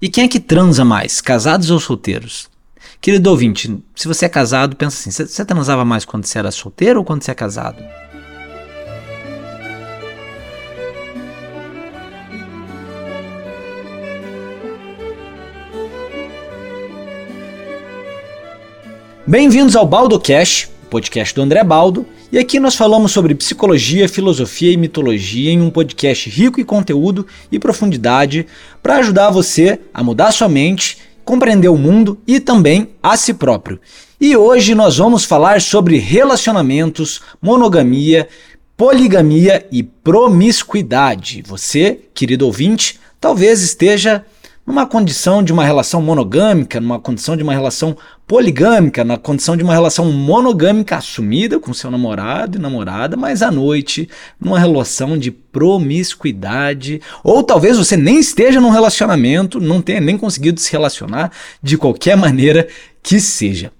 E quem é que transa mais, casados ou solteiros? Querido ouvinte, se você é casado, pensa assim: você transava mais quando você era solteiro ou quando você é casado? Bem-vindos ao Baldo Cash, podcast do André Baldo, e aqui nós falamos sobre psicologia, filosofia e mitologia em um podcast rico em conteúdo e profundidade para ajudar você a mudar sua mente, compreender o mundo e também a si próprio. E hoje nós vamos falar sobre relacionamentos, monogamia, poligamia e promiscuidade. Você, querido ouvinte, talvez esteja numa condição de uma relação monogâmica, numa condição de uma relação poligâmica, na condição de uma relação monogâmica assumida com seu namorado e namorada, mas à noite, numa relação de promiscuidade, ou talvez você nem esteja num relacionamento, não tenha nem conseguido se relacionar de qualquer maneira que seja.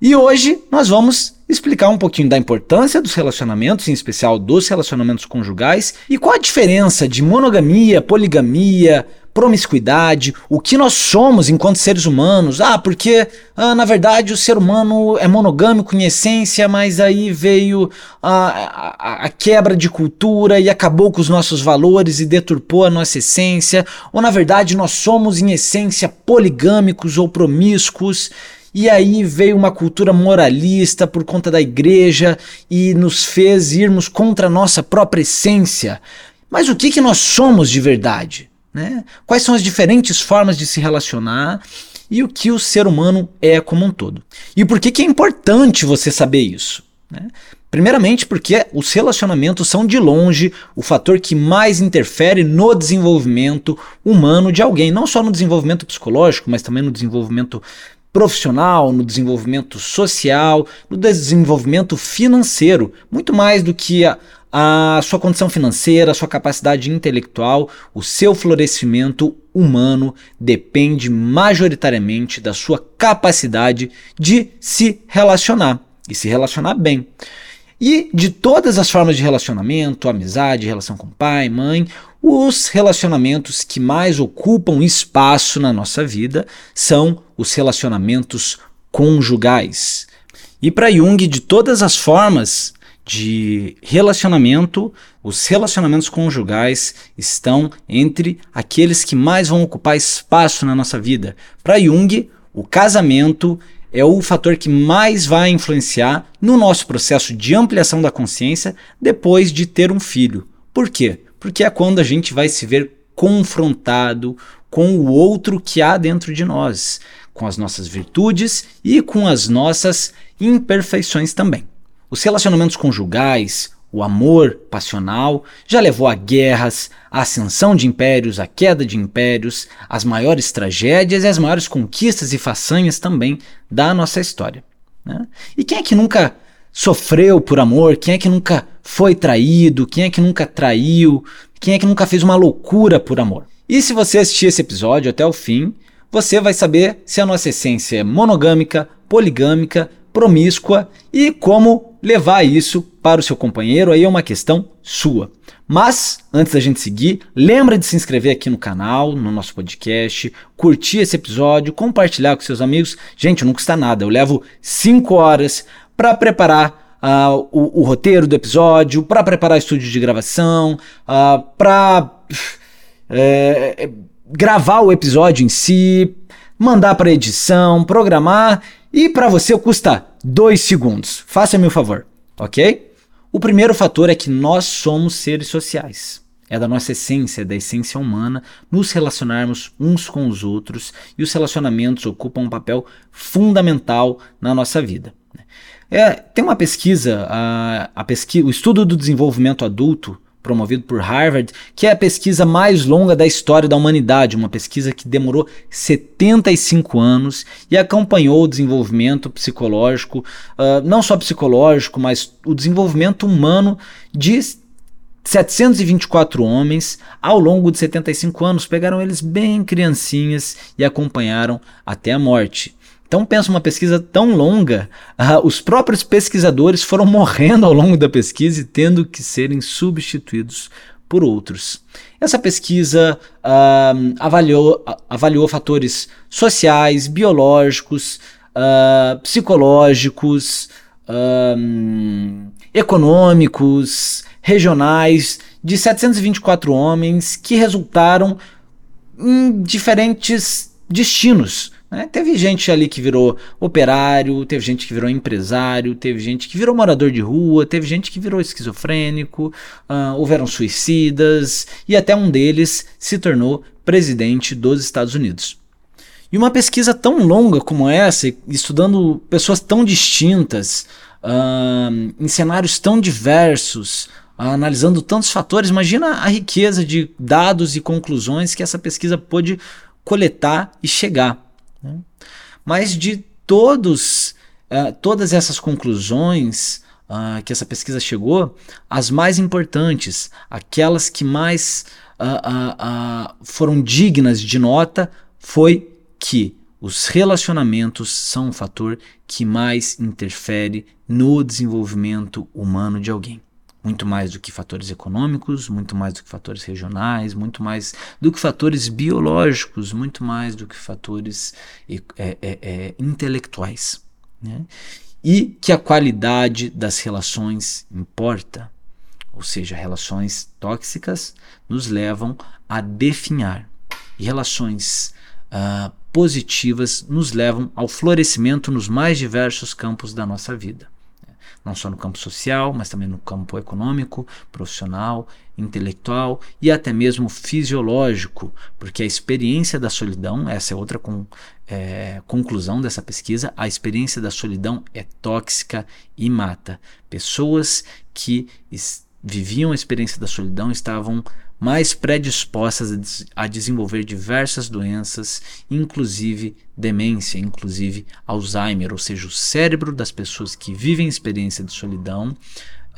E hoje nós vamos explicar um pouquinho da importância dos relacionamentos, em especial dos relacionamentos conjugais, e qual a diferença de monogamia, poligamia, promiscuidade, o que nós somos enquanto seres humanos. Ah, porque ah, na verdade o ser humano é monogâmico em essência, mas aí veio a, a, a, quebra de cultura e acabou com os nossos valores e deturpou a nossa essência. Ou na verdade nós somos em essência poligâmicos ou promíscuos. E aí veio uma cultura moralista por conta da igreja e nos fez irmos contra a nossa própria essência. Mas o que, que nós somos de verdade? Né? Quais são as diferentes formas de se relacionar e o que o ser humano é como um todo. E por que, que é importante você saber isso? Né? Primeiramente, porque os relacionamentos são de longe o fator que mais interfere no desenvolvimento humano de alguém, não só no desenvolvimento psicológico, mas também no desenvolvimento profissional, no desenvolvimento social, no desenvolvimento financeiro, muito mais do que a, a sua condição financeira, a sua capacidade intelectual, o seu florescimento humano depende majoritariamente da sua capacidade de se relacionar e se relacionar bem. E de todas as formas de relacionamento, amizade, relação com pai, mãe, os relacionamentos que mais ocupam espaço na nossa vida são os relacionamentos conjugais. E para Jung, de todas as formas de relacionamento, os relacionamentos conjugais estão entre aqueles que mais vão ocupar espaço na nossa vida. Para Jung, o casamento é o fator que mais vai influenciar no nosso processo de ampliação da consciência depois de ter um filho. Por quê? Porque é quando a gente vai se ver confrontado com o outro que há dentro de nós, com as nossas virtudes e com as nossas imperfeições também. Os relacionamentos conjugais, o amor passional, já levou a guerras, a ascensão de impérios, a queda de impérios, as maiores tragédias e as maiores conquistas e façanhas também da nossa história. Né? E quem é que nunca sofreu por amor? Quem é que nunca foi traído? Quem é que nunca traiu? Quem é que nunca fez uma loucura por amor? E se você assistir esse episódio até o fim, você vai saber se a nossa essência é monogâmica, poligâmica, promíscua e como levar isso para o seu companheiro, aí é uma questão sua. Mas, antes da gente seguir, lembra de se inscrever aqui no canal, no nosso podcast, curtir esse episódio, compartilhar com seus amigos. Gente, não custa nada, eu levo 5 horas para preparar uh, o, o, roteiro do episódio, para preparar estúdio de gravação, uh, ah, para é, gravar o episódio em si, mandar para edição, programar e para você custa 2 segundos. Faça-me um favor, ok? O primeiro fator é que nós somos seres sociais. É da nossa essência, da essência humana, nos relacionarmos uns com os outros e os relacionamentos ocupam um papel fundamental na nossa vida. É, tem uma pesquisa, a, a pesquisa, o estudo do desenvolvimento adulto promovido por Harvard, que é a pesquisa mais longa da história da humanidade, uma pesquisa que demorou 75 anos e acompanhou o desenvolvimento psicológico, uh, não só psicológico, mas o desenvolvimento humano de 724 homens ao longo de 75 anos. Pegaram eles bem criancinhas e acompanharam até a morte. Então pensa uma pesquisa tão longa, uh, os próprios pesquisadores foram morrendo ao longo da pesquisa e tendo que serem substituídos por outros. Essa pesquisa uh, avaliou, avaliou fatores sociais, biológicos, uh, psicológicos, econômicos, regionais, de 724 homens que resultaram em diferentes destinos. Né? Teve gente ali que virou operário, teve gente que virou empresário, teve gente que virou morador de rua, teve gente que virou esquizofrênico, uh, houveram suicidas e até um deles se tornou presidente dos Estados Unidos. E uma pesquisa tão longa como essa, estudando pessoas tão distintas, uh, em cenários tão diversos, uh, analisando tantos fatores, imagina a riqueza de dados e conclusões que essa pesquisa pôde coletar e chegar. Mas de todos, uh, todas essas conclusões uh, que essa pesquisa chegou, as mais importantes, aquelas que mais uh, foram dignas de nota, foi que os relacionamentos são um fator que mais interfere no desenvolvimento humano de alguém muito mais do que fatores econômicos, muito mais do que fatores regionais, muito mais do que fatores biológicos, muito mais do que fatores é, é, é, intelectuais. Né? E que a qualidade das relações importa, ou seja, relações tóxicas nos levam a definhar, e relações uh, positivas nos levam ao florescimento nos mais diversos campos da nossa vida não só no campo social, mas também no campo econômico, profissional, intelectual e até mesmo fisiológico, porque a experiência da solidão, essa é outra com, é, conclusão dessa pesquisa, a experiência da solidão é tóxica e mata. Pessoas que viviam a experiência da solidão estavam mais predispostas a, desenvolver diversas doenças, inclusive demência, inclusive Alzheimer, ou seja, o cérebro das pessoas que vivem experiência de solidão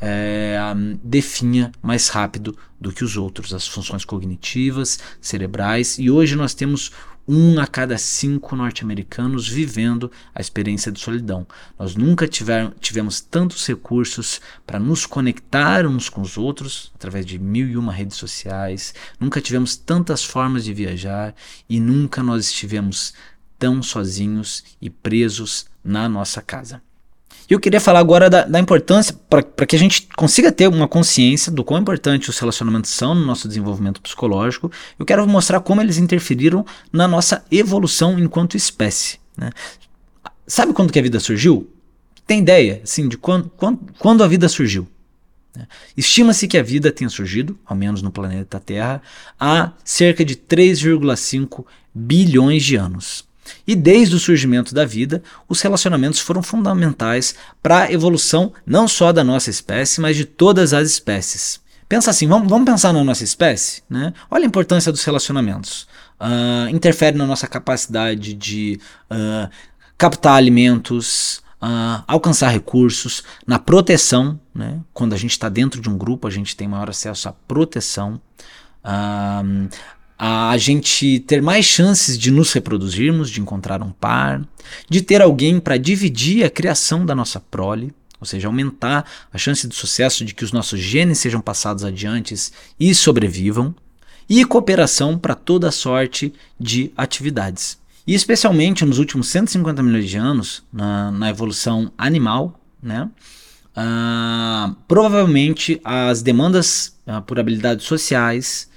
é, definha mais rápido do que os outros as funções cognitivas, cerebrais, e hoje nós temos um a cada cinco norte-americanos vivendo a experiência de solidão. Nós nunca tiver, tivemos tantos recursos para nos conectar uns com os outros através de mil e uma redes sociais, nunca tivemos tantas formas de viajar e nunca nós estivemos tão sozinhos e presos na nossa casa. E eu queria falar agora da, da importância, para que a gente consiga ter uma consciência do quão importante os relacionamentos são no nosso desenvolvimento psicológico. Eu quero mostrar como eles interferiram na nossa evolução enquanto espécie. Né? Sabe quando que a vida surgiu? Tem ideia assim, de quando, quando, quando a vida surgiu? Né? Estima-se que a vida tenha surgido, ao menos no planeta Terra, há cerca de 3,5 bilhões de anos. E desde o surgimento da vida, os relacionamentos foram fundamentais para a evolução não só da nossa espécie, mas de todas as espécies. Pensa assim, vamos, vamos pensar na nossa espécie? Né? Olha a importância dos relacionamentos. Uh, interfere na nossa capacidade de uh, captar alimentos, uh, alcançar recursos, na proteção. Né? Quando a gente está dentro de um grupo, a gente tem maior acesso à proteção. Uh, a gente ter mais chances de nos reproduzirmos, de encontrar um par, de ter alguém para dividir a criação da nossa prole, ou seja, aumentar a chance de sucesso de que os nossos genes sejam passados adiante e sobrevivam, e cooperação para toda sorte de atividades. E especialmente nos últimos 150 milhões de anos, na, na evolução animal, né? Uh, provavelmente as demandas uh, por habilidades sociais,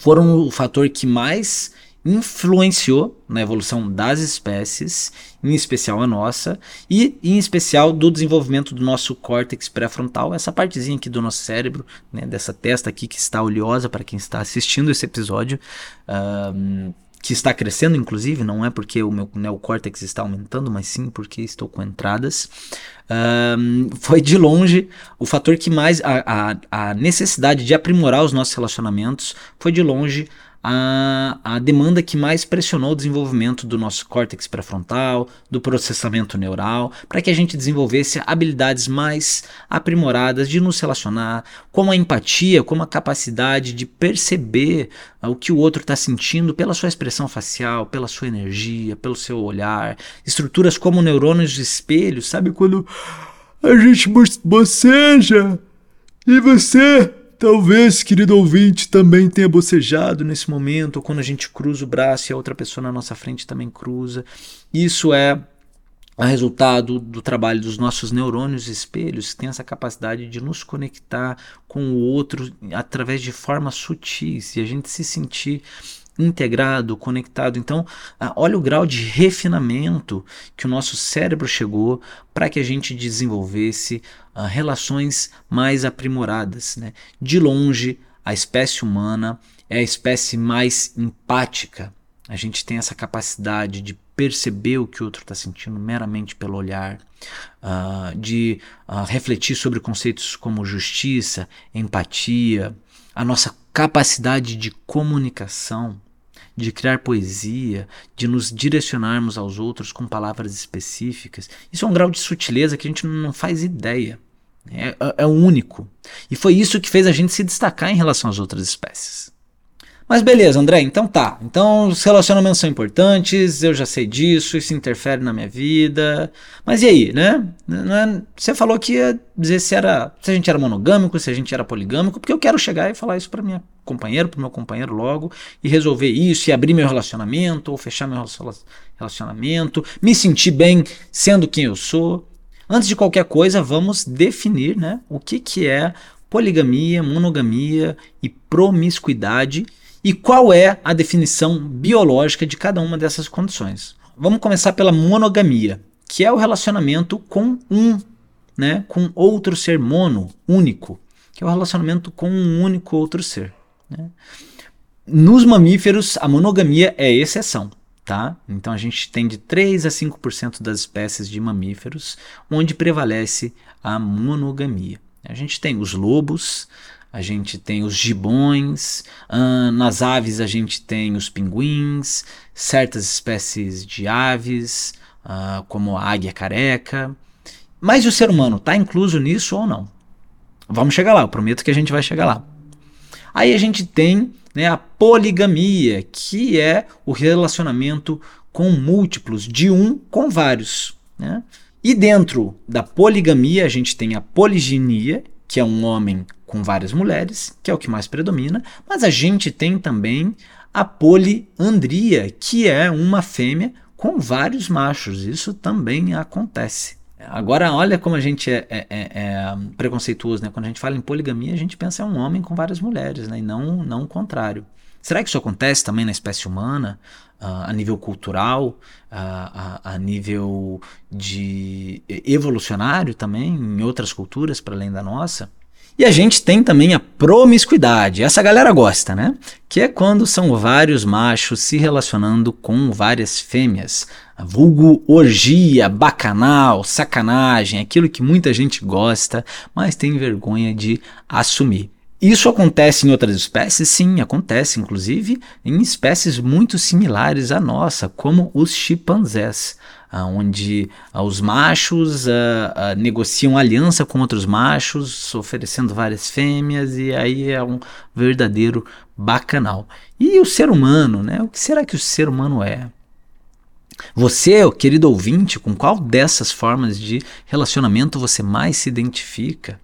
foram o fator que mais influenciou na evolução das espécies, em especial a nossa, e em especial do desenvolvimento do nosso córtex pré-frontal, essa partezinha aqui do nosso cérebro, né, dessa testa aqui que está oleosa para quem está assistindo esse episódio que está crescendo, inclusive, não é porque o meu neocórtex está aumentando, mas sim porque estou com entradas, um, foi de longe o fator que mais. A, a, a necessidade de aprimorar os nossos relacionamentos foi de longe a, a demanda que mais pressionou o desenvolvimento do nosso córtex pré-frontal, do processamento neural, para que a gente desenvolvesse habilidades mais aprimoradas de nos relacionar, como a empatia, como a capacidade de perceber o que o outro está sentindo pela sua expressão facial, pela sua energia, pelo seu olhar, estruturas como neurônios de espelho, sabe quando a gente boceja E você, talvez, querido ouvinte, também tenha bocejado nesse momento, ou quando a gente cruza o braço e a outra pessoa na nossa frente também cruza. Isso é resultado do trabalho dos nossos neurônios espelhos, que tem essa capacidade de nos conectar com o outro através de formas sutis e a gente se sentir integrado, conectado. Então, ah, olha o grau de refinamento que o nosso cérebro chegou para que a gente desenvolvesse uh, relações mais aprimoradas. Né? De longe, a espécie humana é a espécie mais empática. A gente tem essa capacidade de perceber o que o outro está sentindo meramente pelo olhar, uh, de uh, refletir sobre conceitos como justiça, empatia, a nossa capacidade de comunicação, de criar poesia, de nos direcionarmos aos outros com palavras específicas. Isso é um grau de sutileza que a gente não faz ideia. É, é, é único. E foi isso que fez a gente se destacar em relação às outras espécies. Mas beleza, André, então tá. Então os relacionamentos são importantes, eu já sei disso, isso interfere na minha vida. Mas e aí, né? É, você falou que ia dizer se, era, se a gente era monogâmico, se a gente era poligâmico, porque eu quero chegar e falar isso para minha companheira, para meu companheiro logo, e resolver isso, e abrir meu relacionamento, ou fechar meu relacionamento, me sentir bem sendo quem eu sou. Antes de qualquer coisa, vamos definir né, o que, que é poligamia, monogamia e promiscuidade e qual é a definição biológica de cada uma dessas condições. Vamos começar pela monogamia, que é o relacionamento com um, né, com outro ser mono, único, que é o relacionamento com um único outro ser. Né? Nos mamíferos, a monogamia é exceção. Tá? Então a gente tem de 3 a 5% das espécies de mamíferos onde prevalece a monogamia. A gente tem os lobos, a gente tem os gibões, uh, nas aves a gente tem os pinguins, certas espécies de aves, uh, como a águia careca. Mas o ser humano está incluso nisso ou não? Vamos chegar lá, eu prometo que a gente vai chegar lá. Aí a gente tem né, a poligamia, que é o relacionamento com múltiplos, de um com vários. Né? E dentro da poligamia a gente tem a poliginia, que é um homem com várias mulheres, que é o que mais predomina, mas a gente tem também a poliandria, que é uma fêmea com vários machos. Isso também acontece. Agora, olha como a gente é, é, é, é, preconceituoso, né? Quando a gente fala em poligamia, a gente pensa em um homem com várias mulheres, né? E não, não o contrário. Será que isso acontece também na espécie humana, a nível cultural, uh, a, a, nível de evolucionário também, em outras culturas para além da nossa? E a gente tem também a promiscuidade. Essa galera gosta, né? Que é quando são vários machos se relacionando com várias fêmeas. Vulgo orgia, bacanal, sacanagem, aquilo que muita gente gosta, mas tem vergonha de assumir. Isso acontece em outras espécies? Sim, acontece, inclusive em espécies muito similares à nossa, como os chimpanzés, onde os machos negociam aliança com outros machos, oferecendo várias fêmeas, e aí é um verdadeiro bacanal. E o ser humano, né? O que será que o ser humano é? Você, querido ouvinte, com qual dessas formas de relacionamento você mais se identifica?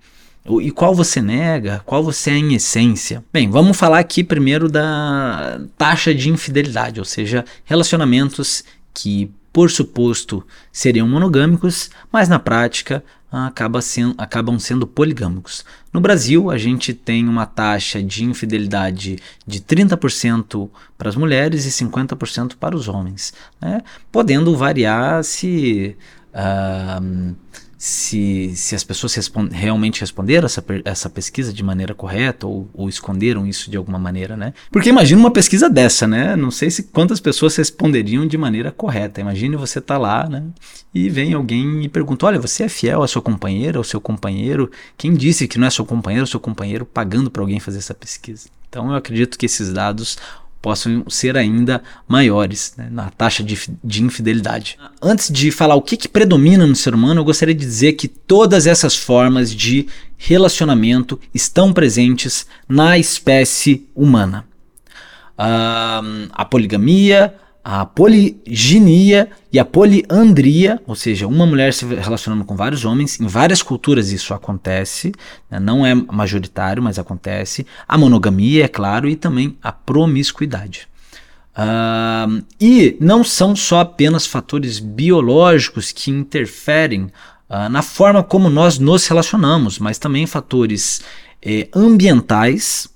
E qual você nega? Qual você é em essência? Bem, vamos falar aqui primeiro da taxa de infidelidade, ou seja, relacionamentos que, por suposto, seriam monogâmicos, mas na prática acaba sendo, acabam sendo poligâmicos. No Brasil, a gente tem uma taxa de infidelidade de 30% para as mulheres e 50% para os homens, né? podendo variar se. Uh, se, se as pessoas respond, realmente responderam essa, essa pesquisa de maneira correta ou, ou, esconderam isso de alguma maneira, né? Porque imagina uma pesquisa dessa, né? Não sei se quantas pessoas responderiam de maneira correta. Imagine você tá lá, né? E vem alguém e pergunta: Olha, você é fiel à sua companheira, ao seu companheiro? Quem disse que não é seu companheiro, seu companheiro pagando para alguém fazer essa pesquisa? Então eu acredito que esses dados possam ser ainda maiores né, na taxa de, de, infidelidade. Antes de falar o que, que predomina no ser humano, eu gostaria de dizer que todas essas formas de relacionamento estão presentes na espécie humana. Uh, a poligamia, a poliginia e a poliandria, ou seja, uma mulher se relacionando com vários homens. Em várias culturas isso acontece, né? não é majoritário, mas acontece. A monogamia, é claro, e também a promiscuidade. Uh, e não são só apenas fatores biológicos que interferem uh, na forma como nós nos relacionamos, mas também fatores eh, ambientais,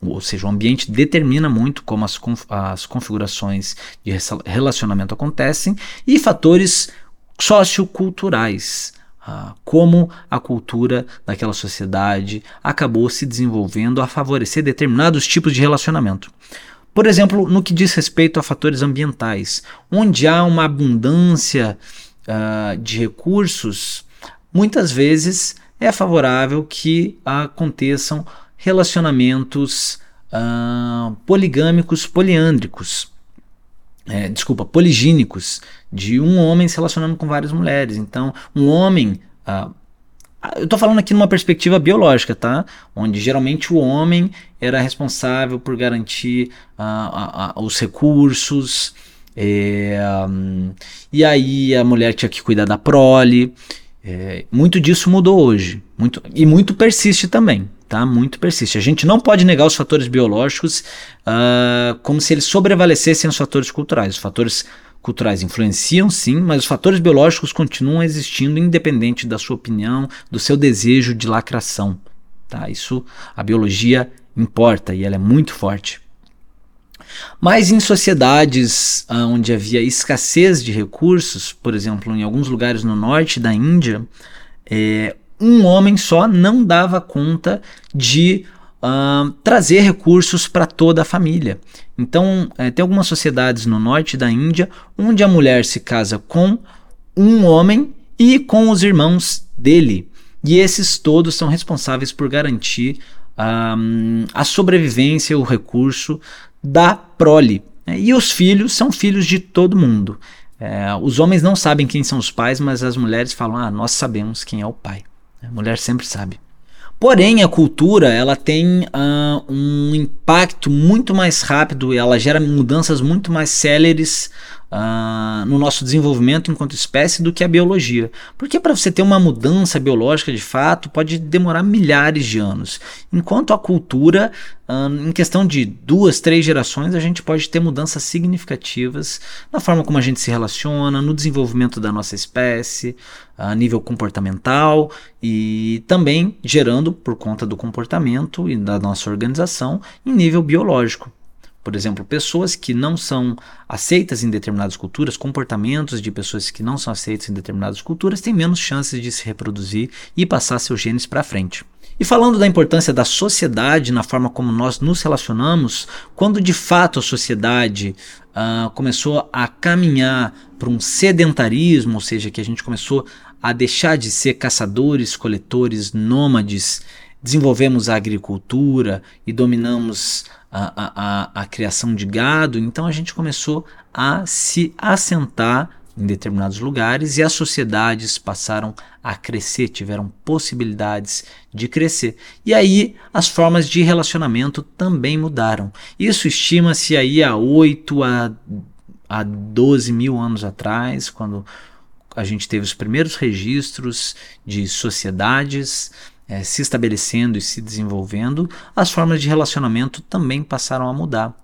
ou seja, o ambiente determina muito como as, as configurações de relacionamento acontecem, e fatores socioculturais, ah, como a cultura daquela sociedade acabou se desenvolvendo a favorecer determinados tipos de relacionamento. Por exemplo, no que diz respeito a fatores ambientais, onde há uma abundância uh, de recursos, muitas vezes é favorável que aconteçam relacionamentos uh, poligâmicos poliândricos. É, desculpa, poligínicos, de um homem se relacionando com várias mulheres. Então, um homem. Uh, eu estou falando aqui numa perspectiva biológica, tá? Onde geralmente o homem era responsável por garantir uh, os recursos, é, um, e aí a mulher tinha que cuidar da prole. É, muito disso mudou hoje, muito, e muito persiste também tá? Muito persiste. A gente não pode negar os fatores biológicos uh, como se eles sobrevalecessem os fatores culturais. Os fatores culturais influenciam sim, mas os fatores biológicos continuam existindo independente da sua opinião, do seu desejo de lacração. Tá? Isso a biologia importa e ela é muito forte. Mas em sociedades uh, onde havia escassez de recursos, por exemplo, em alguns lugares no norte da Índia, é, um homem só não dava conta de uh, trazer recursos para toda a família. Então, é, tem algumas sociedades no norte da Índia onde a mulher se casa com um homem e com os irmãos dele. E esses todos são responsáveis por garantir um, a sobrevivência, o recurso da prole. E os filhos são filhos de todo mundo. É, os homens não sabem quem são os pais, mas as mulheres falam: ah, nós sabemos quem é o pai. A mulher sempre sabe. Porém, a cultura ela tem uh, um impacto muito mais rápido, ela gera mudanças muito mais céleres uh, no nosso desenvolvimento enquanto espécie do que a biologia. Porque para você ter uma mudança biológica de fato pode demorar milhares de anos. Enquanto a cultura, uh, em questão de duas, três gerações, a gente pode ter mudanças significativas na forma como a gente se relaciona, no desenvolvimento da nossa espécie, a nível comportamental e também gerando, por conta do comportamento e da nossa organização, em nível biológico. Por exemplo, pessoas que não são aceitas em determinadas culturas, comportamentos de pessoas que não são aceitas em determinadas culturas têm menos chances de se reproduzir e passar seus genes para frente. E falando da importância da sociedade na forma como nós nos relacionamos, quando de fato a sociedade uh, começou a caminhar para um sedentarismo, ou seja, que a gente começou a deixar de ser caçadores, coletores, nômades, desenvolvemos a agricultura e dominamos a, a, a, criação de gado, então a gente começou a se assentar em determinados lugares e as sociedades passaram a crescer, tiveram possibilidades de crescer. E aí as formas de relacionamento também mudaram. Isso estima-se aí a 8 a, a 12 mil anos atrás, quando a gente teve os primeiros registros de sociedades é, se estabelecendo e se desenvolvendo, as formas de relacionamento também passaram a mudar.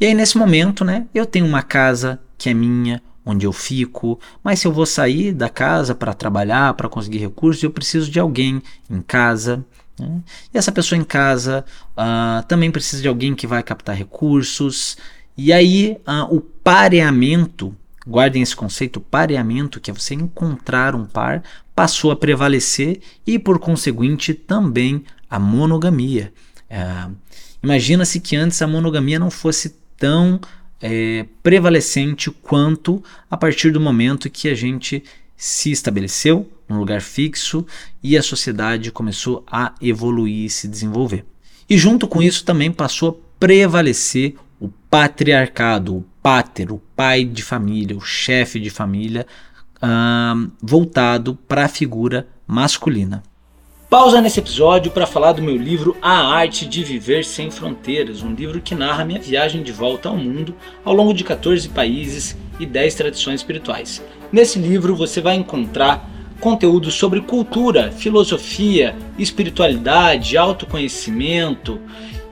E aí, nesse momento, né, eu tenho uma casa que é minha, onde eu fico, mas se eu vou sair da casa para trabalhar, para conseguir recursos, eu preciso de alguém em casa. Né? E essa pessoa em casa uh, também precisa de alguém que vai captar recursos. E aí, uh, o pareamento Guardem esse conceito, pareamento, que é você encontrar um par, passou a prevalecer e, por conseguinte, também a monogamia. É, Imagina-se que antes a monogamia não fosse tão é, prevalecente quanto a partir do momento que a gente se estabeleceu num lugar fixo e a sociedade começou a evoluir e se desenvolver. E junto com isso também passou a prevalecer o patriarcado, o pater, o pai de família, o chefe de família, voltado para a figura masculina. Pausa nesse episódio para falar do meu livro A Arte de Viver Sem Fronteiras, um livro que narra minha viagem de volta ao mundo ao longo de 14 países e 10 tradições espirituais. Nesse livro você vai encontrar conteúdo sobre cultura, filosofia, espiritualidade, autoconhecimento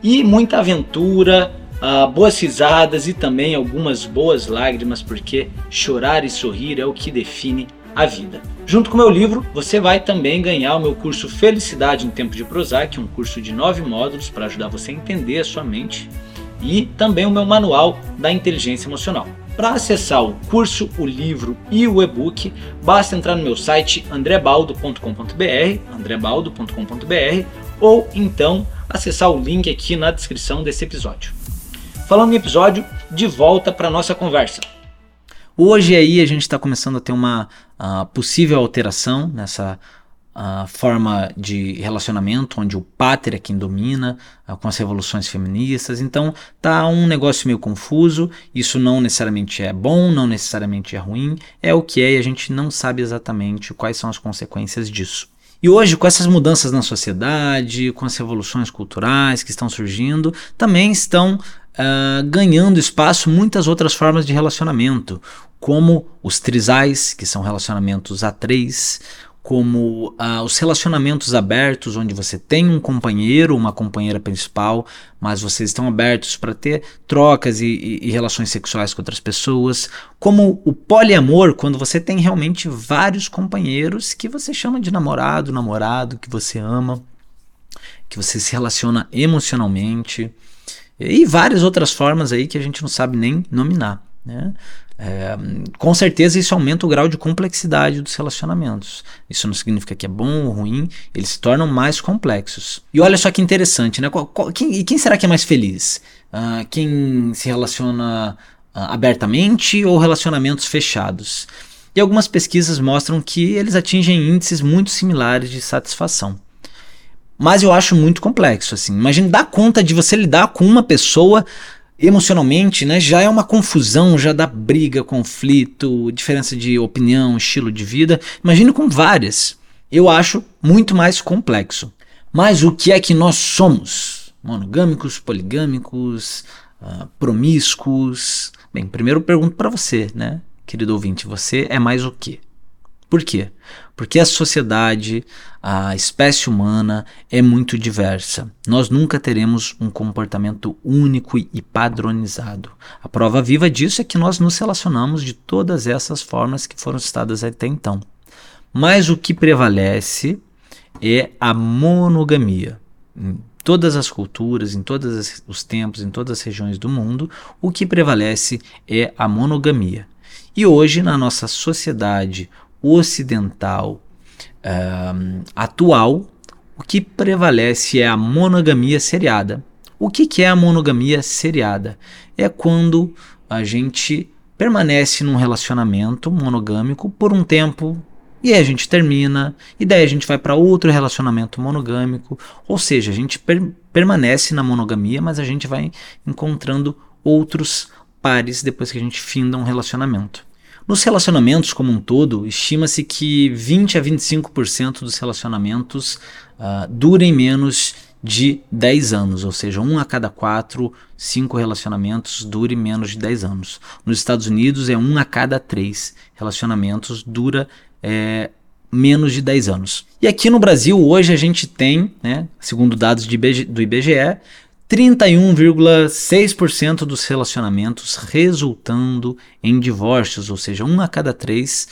e muita aventura, uh, boas risadas e também algumas boas lágrimas, porque chorar e sorrir é o que define a vida. Junto com o meu livro, você vai também ganhar o meu curso Felicidade em Tempo de Prozac, um curso de nove módulos para ajudar você a entender a sua mente, e também o meu manual da inteligência emocional. Para acessar o curso, o livro e o e-book, basta entrar no meu site andrebaldo.com.br, andrebaldo.com.br, ou então acessar o link aqui na descrição desse episódio. Falando em episódio, de volta para nossa conversa. Hoje aí a gente está começando a ter uma uh, possível alteração nessa uh, forma de relacionamento, onde o pater é quem domina, uh, com as revoluções feministas. Então tá um negócio meio confuso. Isso não necessariamente é bom, não necessariamente é ruim. É o que é e a gente não sabe exatamente quais são as consequências disso. E hoje, com essas mudanças na sociedade, com as revoluções culturais que estão surgindo, também estão uh, ganhando espaço muitas outras formas de relacionamento como os trisais, que são relacionamentos a três, como ah, os relacionamentos abertos, onde você tem um companheiro, uma companheira principal, mas vocês estão abertos para ter trocas e, e, e, relações sexuais com outras pessoas, como o poliamor, quando você tem realmente vários companheiros que você chama de namorado, namorado, que você ama, que você se relaciona emocionalmente, e várias outras formas aí que a gente não sabe nem nominar. Né? É, com certeza isso aumenta o grau de complexidade dos relacionamentos. Isso não significa que é bom ou ruim, eles se tornam mais complexos. E olha só que interessante, né? Qual, qual, quem, e quem será que é mais feliz? Uh, quem se relaciona uh, abertamente ou relacionamentos fechados? E algumas pesquisas mostram que eles atingem índices muito similares de satisfação. Mas eu acho muito complexo, assim. Imagine dar conta de você lidar com uma pessoa emocionalmente, né, já é uma confusão, já dá briga, conflito, diferença de opinião, estilo de vida. Imagine com várias. Eu acho muito mais complexo. Mas o que é que nós somos? Monogâmicos, poligâmicos, uh, promíscuos? Bem, primeiro eu pergunto para você, né, querido ouvinte, você é mais o quê? Por quê? Porque a sociedade, a espécie humana é muito diversa. Nós nunca teremos um comportamento único e padronizado. A prova viva disso é que nós nos relacionamos de todas essas formas que foram citadas até então. Mas o que prevalece é a monogamia. Em todas as culturas, em todos os tempos, em todas as regiões do mundo, o que prevalece é a monogamia. E hoje, na nossa sociedade ocidental atual, o que prevalece é a monogamia seriada. O que, que é a monogamia seriada? É quando a gente permanece num relacionamento monogâmico por um tempo e aí a gente termina, e daí a gente vai para outro relacionamento monogâmico, ou seja, a gente per permanece na monogamia, mas a gente vai encontrando outros pares depois que a gente finda um relacionamento. Nos relacionamentos como um todo, estima-se que 20 a 25% dos relacionamentos uh, durem menos de 10 anos, ou seja, um a cada quatro, cinco relacionamentos dure menos de 10 anos. Nos Estados Unidos é um a cada três relacionamentos dura é, menos de 10 anos. E aqui no Brasil hoje a gente tem, né, segundo dados IBGE, do IBGE, 31,6% dos relacionamentos resultando em divórcios, ou seja, um a cada três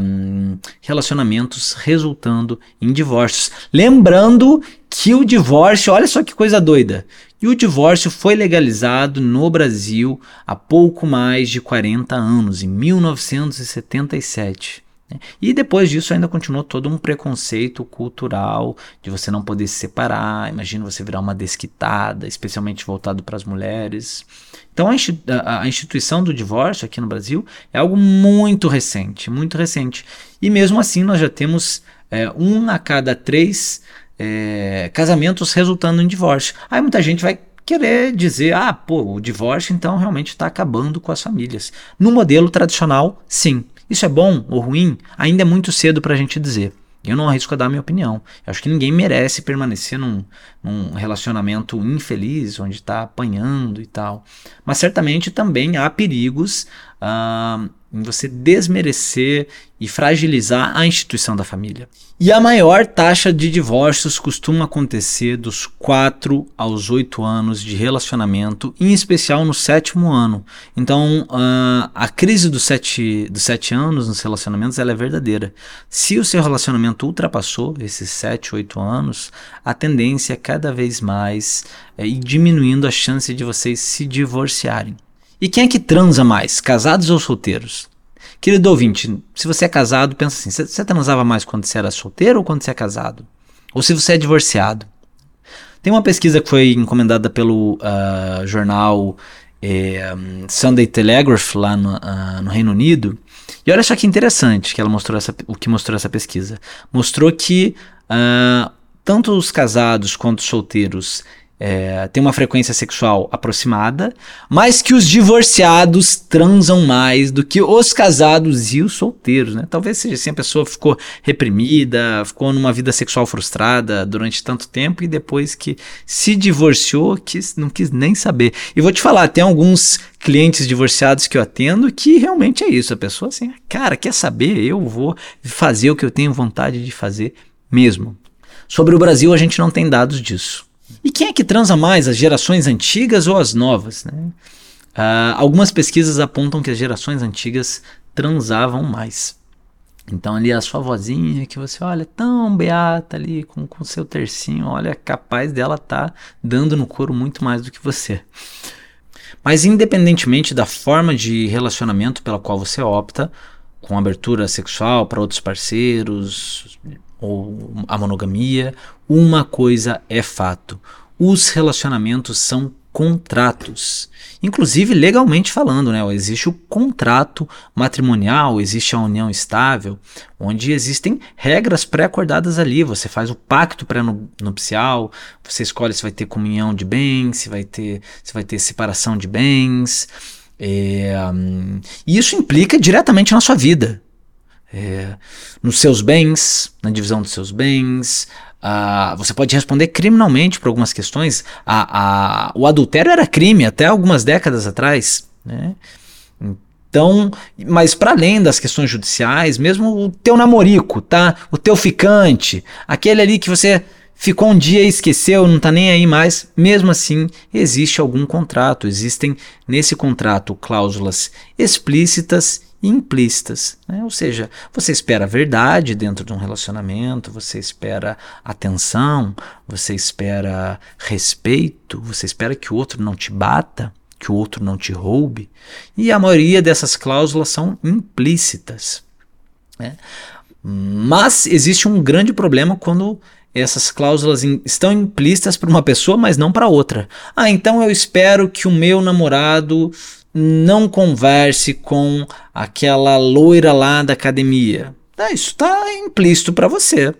um, relacionamentos resultando em divórcios. Lembrando que o divórcio, olha só que coisa doida, e o divórcio foi legalizado no Brasil há pouco mais de 40 anos, em 1977. Né? E depois disso ainda continuou todo um preconceito cultural de você não poder se separar. Imagina você virar uma desquitada, especialmente voltado para as mulheres. Então a instituição do divórcio aqui no Brasil é algo muito recente, muito recente. E mesmo assim nós já temos é, um a cada três é, casamentos resultando em divórcio. Aí muita gente vai querer dizer, ah, pô, o divórcio então realmente está acabando com as famílias. No modelo tradicional, sim. Isso é bom ou ruim? Ainda é muito cedo para a gente dizer. Eu não arrisco a dar a minha opinião. Eu acho que ninguém merece permanecer num, num relacionamento infeliz, onde está apanhando e tal. Mas certamente também há perigos uh, em você desmerecer e fragilizar a instituição da família. E a maior taxa de divórcios costuma acontecer dos 4 aos 8 anos de relacionamento, em especial no sétimo ano. Então, uh, a crise dos 7, dos 7 anos nos relacionamentos ela é verdadeira. Se o seu relacionamento ultrapassou esses 7, 8 anos, a tendência é cada vez mais é, ir diminuindo a chance de vocês se divorciarem. E quem é que transa mais, casados ou solteiros? Querido ouvinte, se você é casado, pensa assim: você transava mais quando você era solteiro ou quando você é casado? Ou se você é divorciado? Tem uma pesquisa que foi encomendada pelo uh, jornal eh, Sunday Telegraph lá no, uh, no, Reino Unido. E olha só que interessante que ela mostrou essa, o que mostrou essa pesquisa. Mostrou que uh, tanto os casados quanto os solteiros é, tem uma frequência sexual aproximada, mas que os divorciados transam mais do que os casados e os solteiros, né? Talvez seja assim, a pessoa ficou reprimida, ficou numa vida sexual frustrada durante tanto tempo e depois que se divorciou, quis, não quis nem saber. E vou te falar, tem alguns clientes divorciados que eu atendo que realmente é isso, a pessoa assim, cara, quer saber? Eu vou fazer o que eu tenho vontade de fazer mesmo. Sobre o Brasil, a gente não tem dados disso. E quem é que transa mais, as gerações antigas ou as novas? Né? Uh, algumas pesquisas apontam que as gerações antigas transavam mais. Então ali a sua vozinha que você olha tão beata ali com o seu tercinho, olha, capaz dela tá dando no couro muito mais do que você. Mas independentemente da forma de relacionamento pela qual você opta, com abertura sexual para outros parceiros, ou a monogamia, uma coisa é fato: os relacionamentos são contratos. Inclusive legalmente falando, né? Existe o contrato matrimonial, existe a união estável, onde existem regras pré-acordadas ali. Você faz o pacto pré-nupcial, você escolhe se vai ter comunhão de bens, se vai ter, se vai ter separação de bens. É, um, e isso implica diretamente na sua vida é, nos seus bens, na divisão dos seus bens. Você pode responder criminalmente por algumas questões. A, a, o adultério era crime até algumas décadas atrás. Né? Então, mas para além das questões judiciais, mesmo o teu namorico, tá? O teu ficante, aquele ali que você ficou um dia e esqueceu, não está nem aí mais, mesmo assim existe algum contrato, existem nesse contrato cláusulas explícitas implícitas. Né? Ou seja, você espera verdade dentro de um relacionamento, você espera atenção, você espera respeito, você espera que o outro não te bata, que o outro não te roube. E a maioria dessas cláusulas são implícitas. Né? Mas existe um grande problema quando essas cláusulas estão implícitas para uma pessoa, mas não para outra. Ah, então eu espero que o meu namorado não converse com aquela loira lá da academia. É, isso está implícito para você.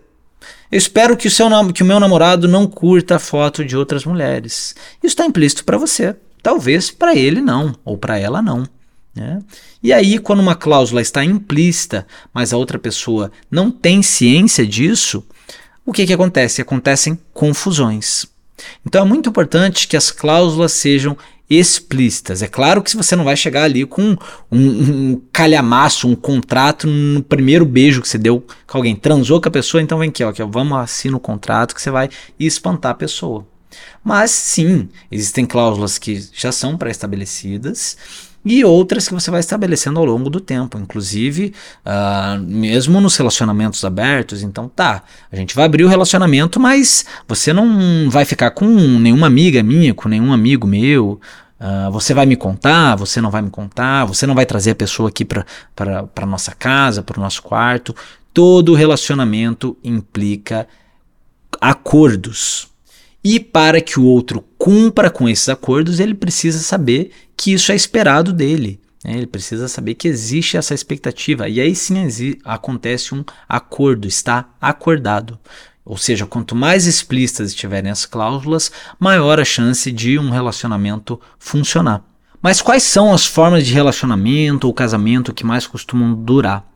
Eu espero que o, seu, que o meu namorado não curta a foto de outras mulheres. Isso está implícito para você. Talvez para ele não, ou para ela não. Né? E aí, quando uma cláusula está implícita, mas a outra pessoa não tem ciência disso, o que, que acontece? Acontecem confusões. Então é muito importante que as cláusulas sejam explícitas. É claro que se você não vai chegar ali com um, um, calhamaço, um contrato no primeiro beijo que você deu com alguém, transou com a pessoa, então vem aqui, ó, ó vamos assinar o contrato que você vai espantar a pessoa. Mas sim, existem cláusulas que já são pré-estabelecidas e outras que você vai estabelecendo ao longo do tempo, inclusive uh, mesmo nos relacionamentos abertos. Então, tá, a gente vai abrir o relacionamento, mas você não vai ficar com nenhuma amiga minha, com nenhum amigo meu. Uh, você vai me contar, você não vai me contar, você não vai trazer a pessoa aqui para nossa casa, para o nosso quarto. Todo relacionamento implica acordos. E para que o outro cumpra com esses acordos, ele precisa saber que isso é esperado dele. Né? Ele precisa saber que existe essa expectativa. E aí sim acontece um acordo, está acordado. Ou seja, quanto mais explícitas estiverem as cláusulas, maior a chance de um relacionamento funcionar. Mas quais são as formas de relacionamento ou casamento que mais costumam durar?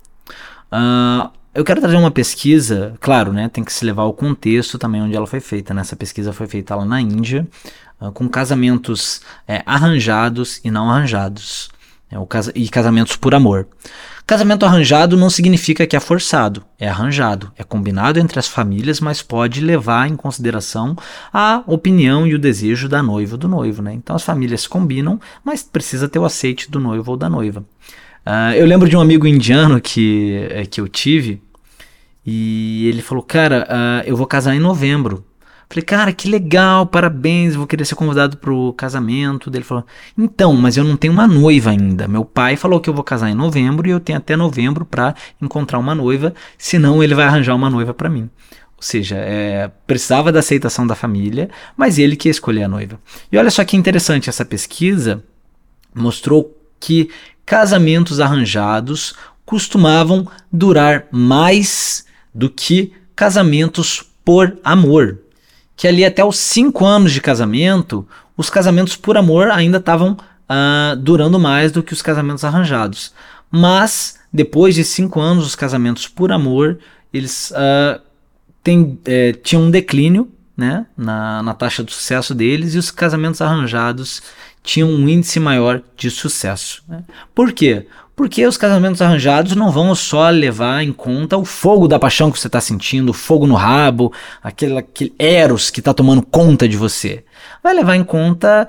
Uh, eu quero trazer uma pesquisa, claro, né? Tem que se levar ao contexto também onde ela foi feita. Né? Essa pesquisa foi feita lá na Índia, com casamentos é, arranjados e não arranjados. É, o casa e casamentos por amor. Casamento arranjado não significa que é forçado, é arranjado, é combinado entre as famílias, mas pode levar em consideração a opinião e o desejo da noiva ou do noivo. Né? Então as famílias combinam, mas precisa ter o aceite do noivo ou da noiva. Uh, eu lembro de um amigo indiano que, é, que eu tive e ele falou: Cara, uh, eu vou casar em novembro. Falei, cara, que legal, parabéns, vou querer ser convidado pro casamento. Ele falou, então, mas eu não tenho uma noiva ainda. Meu pai falou que eu vou casar em novembro e eu tenho até novembro para encontrar uma noiva, senão ele vai arranjar uma noiva para mim. Ou seja, é, precisava da aceitação da família, mas ele que ia escolher a noiva. E olha só que interessante, essa pesquisa mostrou que casamentos arranjados costumavam durar mais do que casamentos por amor que ali até os cinco anos de casamento, os casamentos por amor ainda estavam uh, durando mais do que os casamentos arranjados. Mas depois de cinco anos, os casamentos por amor eles uh, tem, é, tinham um declínio né, na, na taxa de sucesso deles e os casamentos arranjados tinham um índice maior de sucesso. Né? Por quê? Porque os casamentos arranjados não vão só levar em conta o fogo da paixão que você está sentindo, o fogo no rabo, aquele, aquele eros que está tomando conta de você. Vai levar em conta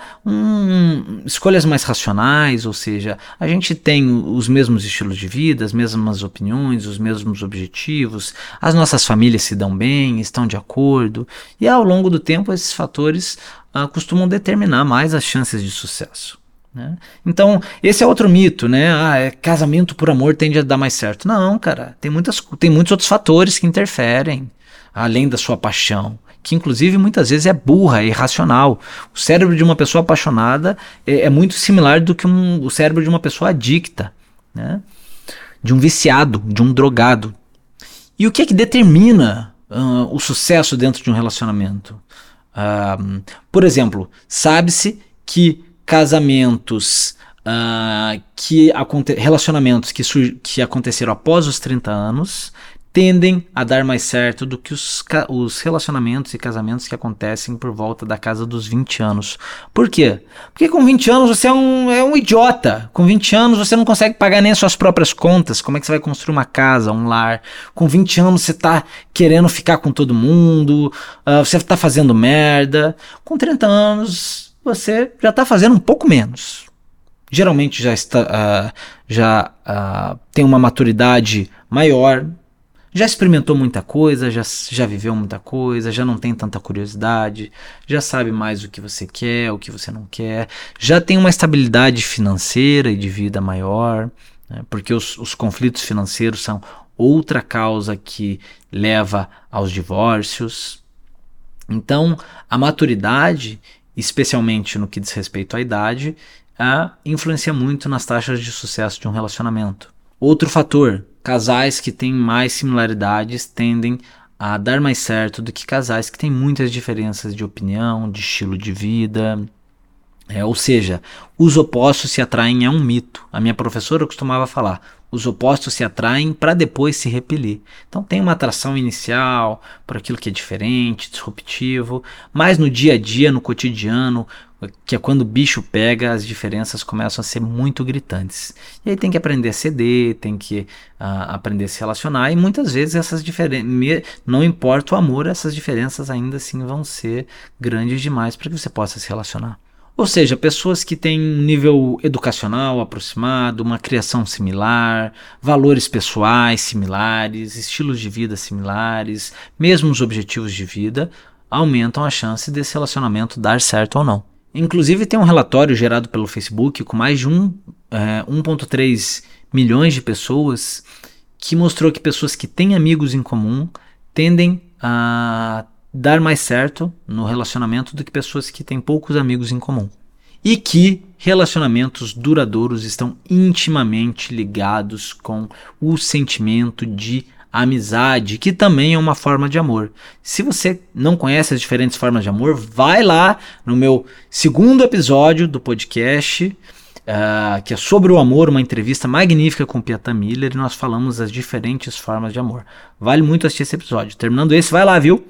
escolhas mais racionais, ou seja, a gente tem os mesmos estilos de vida, as mesmas opiniões, os mesmos objetivos, as nossas famílias se dão bem, estão de acordo, e ao longo do tempo esses fatores uh, costumam determinar mais as chances de sucesso. Né? Então, esse é outro mito, né? Ah, é, casamento por amor tende a dar mais certo. Não, cara, tem, muitas, tem muitos outros fatores que interferem, além da sua paixão, que inclusive muitas vezes é burra, é irracional. O cérebro de uma pessoa apaixonada é, é muito similar do que um, o cérebro de uma pessoa adicta, né? de um viciado, de um drogado. E o que é que determina uh, o sucesso dentro de um relacionamento? Uh, por exemplo, sabe-se que casamentos uh, que relacionamentos que, que aconteceram após os 30 anos tendem a dar mais certo do que os, os relacionamentos e casamentos que acontecem por volta da casa dos 20 anos. Por quê? Porque com 20 anos você é um, é um idiota. Com 20 anos você não consegue pagar nem as suas próprias contas. Como é que você vai construir uma casa, um lar? Com 20 anos você está querendo ficar com todo mundo, uh, você está fazendo merda. Com 30 anos você já está fazendo um pouco menos. Geralmente já está, uh, já uh, tem uma maturidade maior, já experimentou muita coisa, já, já viveu muita coisa, já não tem tanta curiosidade, já sabe mais o que você quer, o que você não quer, já tem uma estabilidade financeira e de vida maior, né, porque os, os conflitos financeiros são outra causa que leva aos divórcios. Então, a maturidade especialmente no que diz respeito à idade, a influencia muito nas taxas de sucesso de um relacionamento. Outro fator: casais que têm mais similaridades tendem a dar mais certo do que casais que têm muitas diferenças de opinião, de estilo de vida. É, ou seja, os opostos se atraem é um mito. A minha professora costumava falar: os opostos se atraem para depois se repelir. Então tem uma atração inicial por aquilo que é diferente, disruptivo, mas no dia a dia, no cotidiano, que é quando o bicho pega, as diferenças começam a ser muito gritantes. E aí tem que aprender a ceder, tem que uh, aprender a se relacionar, e muitas vezes essas diferenças, não importa o amor, essas diferenças ainda assim vão ser grandes demais para que você possa se relacionar. Ou seja, pessoas que têm um nível educacional aproximado, uma criação similar, valores pessoais similares, estilos de vida similares, mesmos objetivos de vida, aumentam a chance desse relacionamento dar certo ou não. Inclusive, tem um relatório gerado pelo Facebook com mais de 1,3 é, milhões de pessoas que mostrou que pessoas que têm amigos em comum tendem a dar mais certo no relacionamento do que pessoas que têm poucos amigos em comum. E que relacionamentos duradouros estão intimamente ligados com o sentimento de amizade, que também é uma forma de amor. Se você não conhece as diferentes formas de amor, vai lá no meu segundo episódio do podcast uh, que é sobre o amor, uma entrevista magnífica com Pieta Miller, e nós falamos das diferentes formas de amor. Vale muito assistir esse episódio. Terminando esse, vai lá, viu?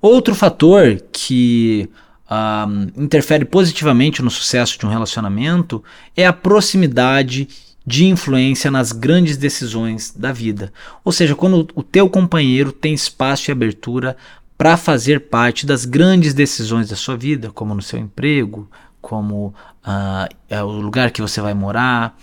Outro fator que uh, interfere positivamente no sucesso de um relacionamento é a proximidade de influência nas grandes decisões da vida. Ou seja, quando o teu companheiro tem espaço e abertura para fazer parte das grandes decisões da sua vida, como no seu emprego, como uh, o lugar que você vai morar.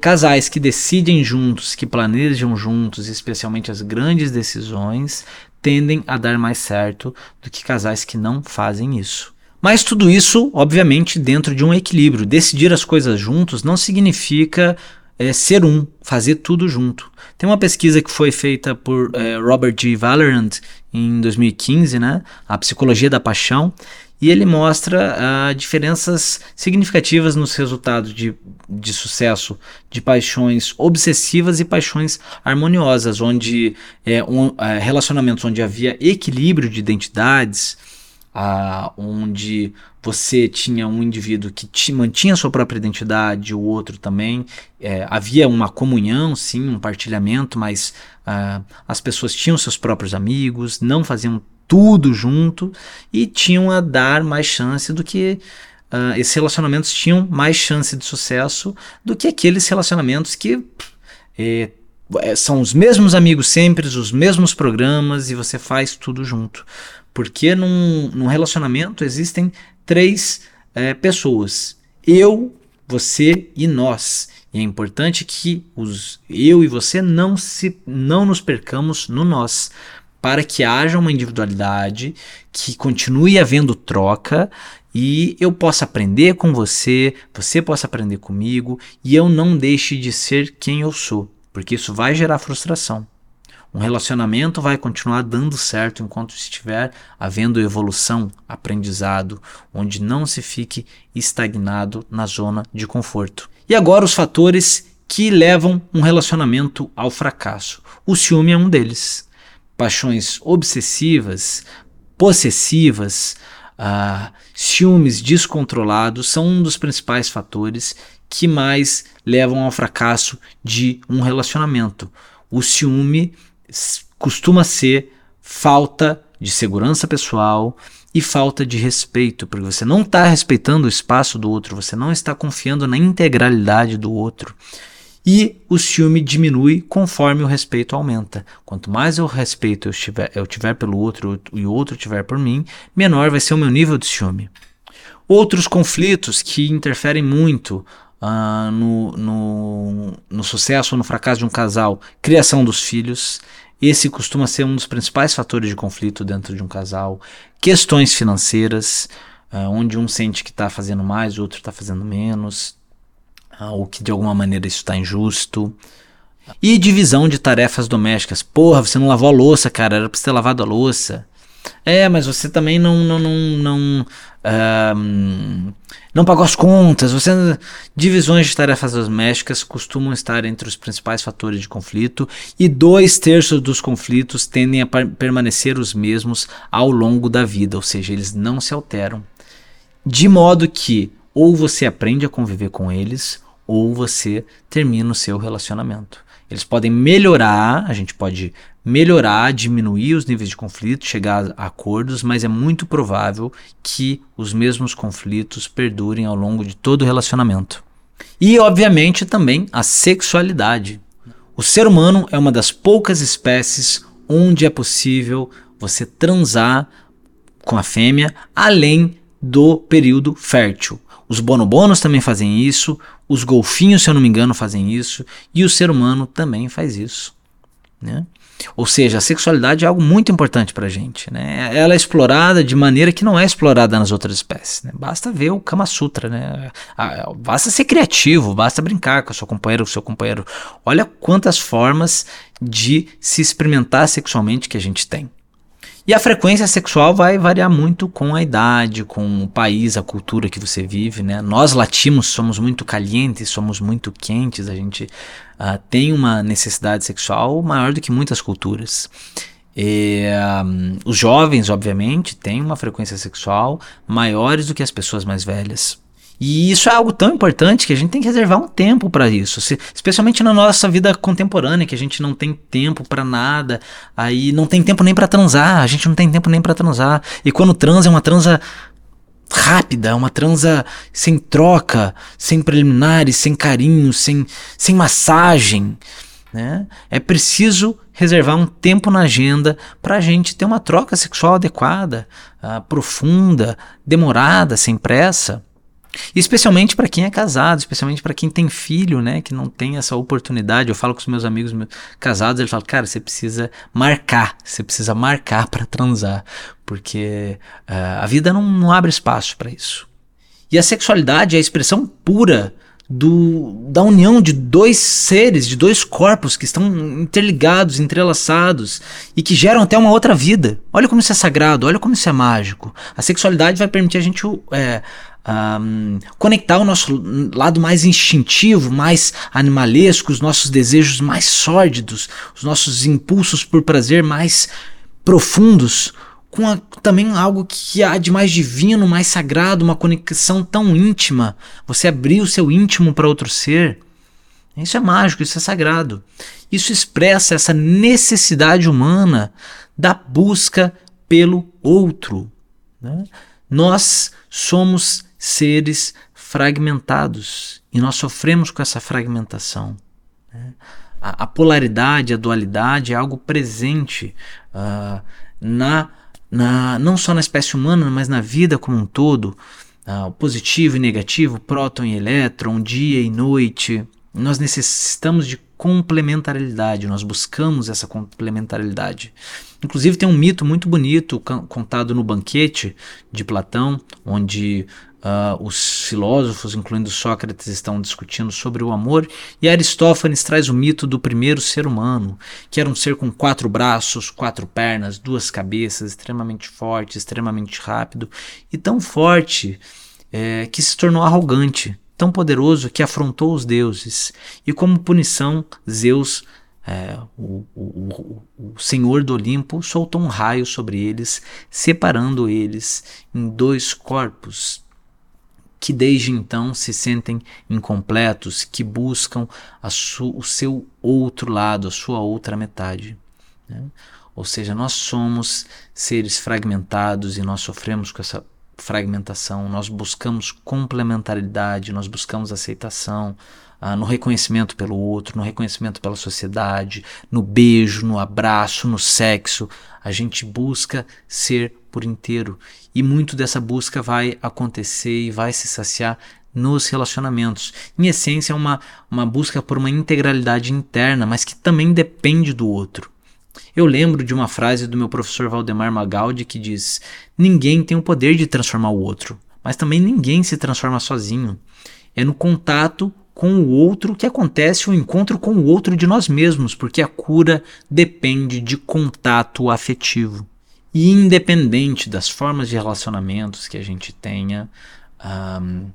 Casais que decidem juntos, que planejam juntos, especialmente as grandes decisões, tendem a dar mais certo do que casais que não fazem isso. Mas tudo isso, obviamente, dentro de um equilíbrio. Decidir as coisas juntos não significa é, ser um, fazer tudo junto. Tem uma pesquisa que foi feita por é, Robert G. Valorant em 2015, né? A Psicologia da Paixão, e ele mostra uh, diferenças significativas nos resultados de, de sucesso de paixões obsessivas e paixões harmoniosas, onde é, um, é, relacionamentos onde havia equilíbrio de identidades, uh, onde você tinha um indivíduo que te, mantinha sua própria identidade, o outro também. É, havia uma comunhão, sim, um partilhamento, mas uh, as pessoas tinham seus próprios amigos, não faziam tudo junto e tinham a dar mais chance do que uh, esses relacionamentos tinham mais chance de sucesso do que aqueles relacionamentos que eh, é, são os mesmos amigos sempre, os mesmos programas e você faz tudo junto. Porque num, num relacionamento existem três é, pessoas: eu, você e nós. E é importante que os eu e você não se não nos percamos no nós, para que haja uma individualidade, que continue havendo troca e eu possa aprender com você, você possa aprender comigo e eu não deixe de ser quem eu sou, porque isso vai gerar frustração. Um relacionamento vai continuar dando certo enquanto estiver havendo evolução, aprendizado, onde não se fique estagnado na zona de conforto. E agora os fatores que levam um relacionamento ao fracasso. O ciúme é um deles paixões obsessivas, possessivas, uh, ciúmes descontrolados são um dos principais fatores que mais levam ao fracasso de um relacionamento. O ciúme costuma ser falta de segurança pessoal e falta de respeito, porque você não está respeitando o espaço do outro, você não está confiando na integralidade do outro e o ciúme diminui conforme o respeito aumenta. Quanto mais o respeito eu tiver, eu tiver pelo outro e o outro tiver por mim, menor vai ser o meu nível de ciúme. Outros conflitos que interferem muito uh, no, no, no sucesso ou no fracasso de um casal, criação dos filhos. Esse costuma ser um dos principais fatores de conflito dentro de um casal. Questões financeiras, uh, onde um sente que está fazendo mais, o outro está fazendo menos ah, ou que de alguma maneira isso está injusto. E divisão de tarefas domésticas. Porra, você não lavou a louça, cara, era pra você ter lavado a louça. É, mas você também não não não não, não pagou as contas. Você divisões de tarefas domésticas costumam estar entre os principais fatores de conflito e dois terços dos conflitos tendem a permanecer os mesmos ao longo da vida, ou seja, eles não se alteram. De modo que ou você aprende a conviver com eles ou você termina o seu relacionamento. Eles podem melhorar, a gente pode melhorar, diminuir os níveis de conflito, chegar a acordos, mas é muito provável que os mesmos conflitos perdurem ao longo de todo o relacionamento. E, obviamente, também a sexualidade. O ser humano é uma das poucas espécies onde é possível você transar com a fêmea além do período fértil. Os bonobos também fazem isso, os golfinhos, se eu não me engano, fazem isso, e o ser humano também faz isso. Né? Ou seja, a sexualidade é algo muito importante para a gente. Né? Ela é explorada de maneira que não é explorada nas outras espécies. Né? Basta ver o Kama Sutra. Né? Basta ser criativo, basta brincar com o seu companheiro, com o seu companheiro. Olha quantas formas de se experimentar sexualmente que a gente tem. E a frequência sexual vai variar muito com a idade, com o país, a cultura que você vive, né? Nós latinos somos muito calientes, somos muito quentes, a gente uh, tem uma necessidade sexual maior do que muitas culturas. E, um, os jovens, obviamente, têm uma frequência sexual maiores do que as pessoas mais velhas. E isso é algo tão importante que a gente tem que reservar um tempo para isso, se, especialmente na nossa vida contemporânea, que a gente não tem tempo para nada, aí não tem tempo nem para transar, a gente não tem tempo nem para transar. E quando transa é uma transa rápida, uma transa sem troca, sem preliminares, sem carinho, sem, sem massagem. Né? É preciso reservar um tempo na agenda para a gente ter uma troca sexual adequada, uh, profunda, demorada, sem pressa. Especialmente para quem é casado, especialmente para quem tem filho, né, que não tem essa oportunidade. Eu falo com os meus amigos casados, eles falam: "Cara, você precisa marcar, você precisa marcar para transar, porque uh, a vida não, não abre espaço para isso". E a sexualidade é a expressão pura do, da união de dois seres, de dois corpos que estão interligados, entrelaçados e que geram até uma outra vida. Olha como isso é sagrado, olha como isso é mágico. A sexualidade vai permitir a gente é, um, conectar o nosso lado mais instintivo, mais animalesco, os nossos desejos mais sórdidos, os nossos impulsos por prazer mais profundos com a, também algo que há de mais divino, mais sagrado, uma conexão tão íntima. Você abrir o seu íntimo para outro ser. Isso é mágico, isso é sagrado. Isso expressa essa necessidade humana da busca pelo outro. Né? Nós somos seres fragmentados e nós sofremos com essa fragmentação. Né? A, a, polaridade, a dualidade é algo presente uh, na na, não só na espécie humana, mas na vida como um todo, uh, positivo e negativo, próton e elétron, dia e noite. Nós necessitamos de complementariedade, nós buscamos essa complementariedade. Inclusive tem um mito muito bonito contado no banquete de Platão, onde Uh, os filósofos, incluindo Sócrates, estão discutindo sobre o amor, e Aristófanes traz o mito do primeiro ser humano, que era um ser com quatro braços, quatro pernas, duas cabeças, extremamente forte, extremamente rápido, e tão forte é, que se tornou arrogante, tão poderoso que afrontou os deuses, e como punição, Zeus. É, o, o, o, Senhor do Olimpo soltou um raio sobre eles, separando eles em dois corpos que desde então se sentem incompletos, que buscam o seu outro lado, a sua outra metade. Né? Ou seja, nós somos seres fragmentados e nós sofremos com essa fragmentação, nós buscamos complementaridade, nós buscamos aceitação, ah, no reconhecimento pelo outro, no reconhecimento pela sociedade, no beijo, no abraço, no sexo. A gente busca ser por inteiro. E muito dessa busca vai acontecer e vai se saciar nos relacionamentos. Em essência, é uma, uma busca por uma integralidade interna, mas que também depende do outro. Eu lembro de uma frase do meu professor Valdemar Magaldi que diz: Ninguém tem o poder de transformar o outro, mas também ninguém se transforma sozinho. É no contato com o outro que acontece o encontro com o outro de nós mesmos, porque a cura depende de contato afetivo. E independente das formas de relacionamentos que a gente tenha, um,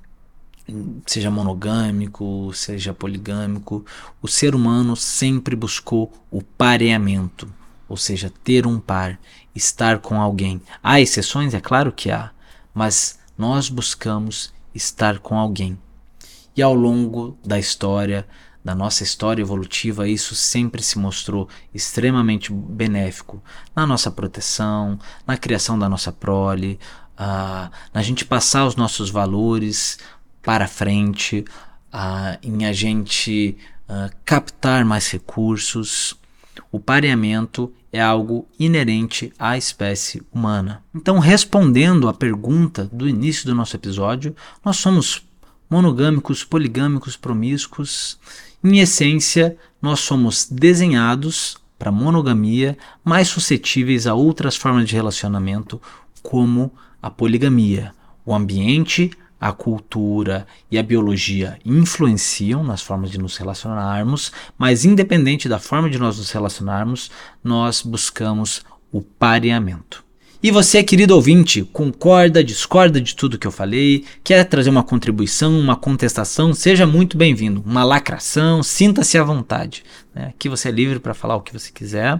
seja monogâmico, seja poligâmico, o ser humano sempre buscou o pareamento, ou seja, ter um par, estar com alguém. Há exceções, é claro que há, mas nós buscamos estar com alguém. E ao longo da história, da nossa história evolutiva, isso sempre se mostrou extremamente benéfico na nossa proteção, na criação da nossa prole, uh, na gente passar os nossos valores para frente, uh, em a gente uh, captar mais recursos. O pareamento é algo inerente à espécie humana. Então, respondendo à pergunta do início do nosso episódio, nós somos monogâmicos, poligâmicos, promíscuos em essência, nós somos desenhados para monogamia, mais suscetíveis a outras formas de relacionamento, como a poligamia. O ambiente, a cultura e a biologia influenciam nas formas de nos relacionarmos, mas independente da forma de nós nos relacionarmos, nós buscamos o pareamento. E você, querido ouvinte, concorda, discorda de tudo que eu falei, quer trazer uma contribuição, uma contestação, seja muito bem-vindo. Uma lacração, sinta-se à vontade. Né? Aqui você é livre para falar o que você quiser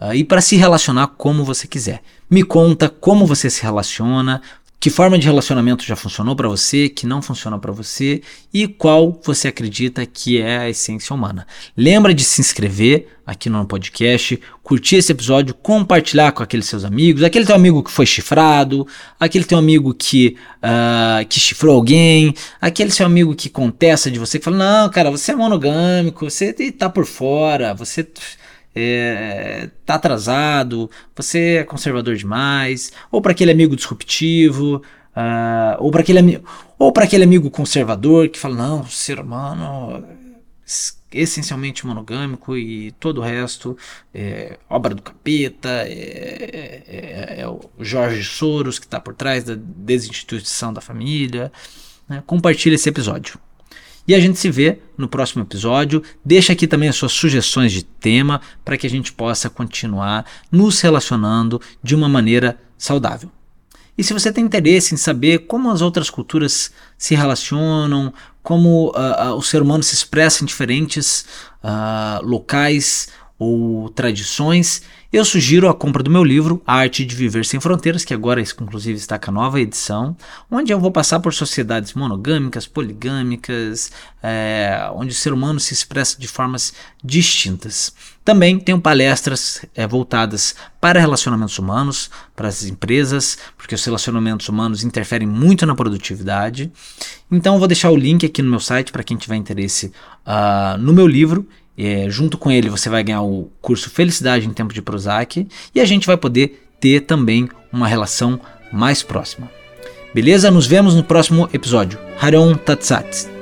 uh, e para se relacionar como você quiser. Me conta como você se relaciona, que forma de relacionamento já funcionou para você, que não funciona para você e qual você acredita que é a essência humana. Lembra de se inscrever aqui no podcast, curtir esse episódio, compartilhar com aqueles seus amigos, aquele teu amigo que foi chifrado, aquele teu amigo que, uh, que chifrou alguém, aquele seu amigo que contesta de você, que fala, não, cara, você é monogâmico, você tá por fora, você é, tá atrasado, você é conservador demais, ou para aquele amigo disruptivo, uh, ou para aquele, ou aquele amigo conservador que fala, não, ser humano essencialmente monogâmico e todo o resto é obra do capeta, é, é, é o Jorge Soros que está por trás da desinstituição da família. Né? Compartilhe esse episódio. E a gente se vê no próximo episódio. Deixa aqui também as suas sugestões de tema para que a gente possa continuar nos relacionando de uma maneira saudável. E se você tem interesse em saber como as outras culturas se relacionam, como uh, uh, o ser humano se expressa em diferentes uh, locais ou tradições, eu sugiro a compra do meu livro, A Arte de Viver Sem Fronteiras, que agora inclusive está com a nova edição, onde eu vou passar por sociedades monogâmicas, poligâmicas, é, onde o ser humano se expressa de formas distintas. Também tenho palestras é, voltadas para relacionamentos humanos, para as empresas, porque os relacionamentos humanos interferem muito na produtividade. Então, vou deixar o link aqui no meu site para quem tiver interesse uh, no meu livro é, junto com ele você vai ganhar o curso Felicidade em Tempo de Prozac e a gente vai poder ter também uma relação mais próxima. Beleza? Nos vemos no próximo episódio. Haron Tatsat.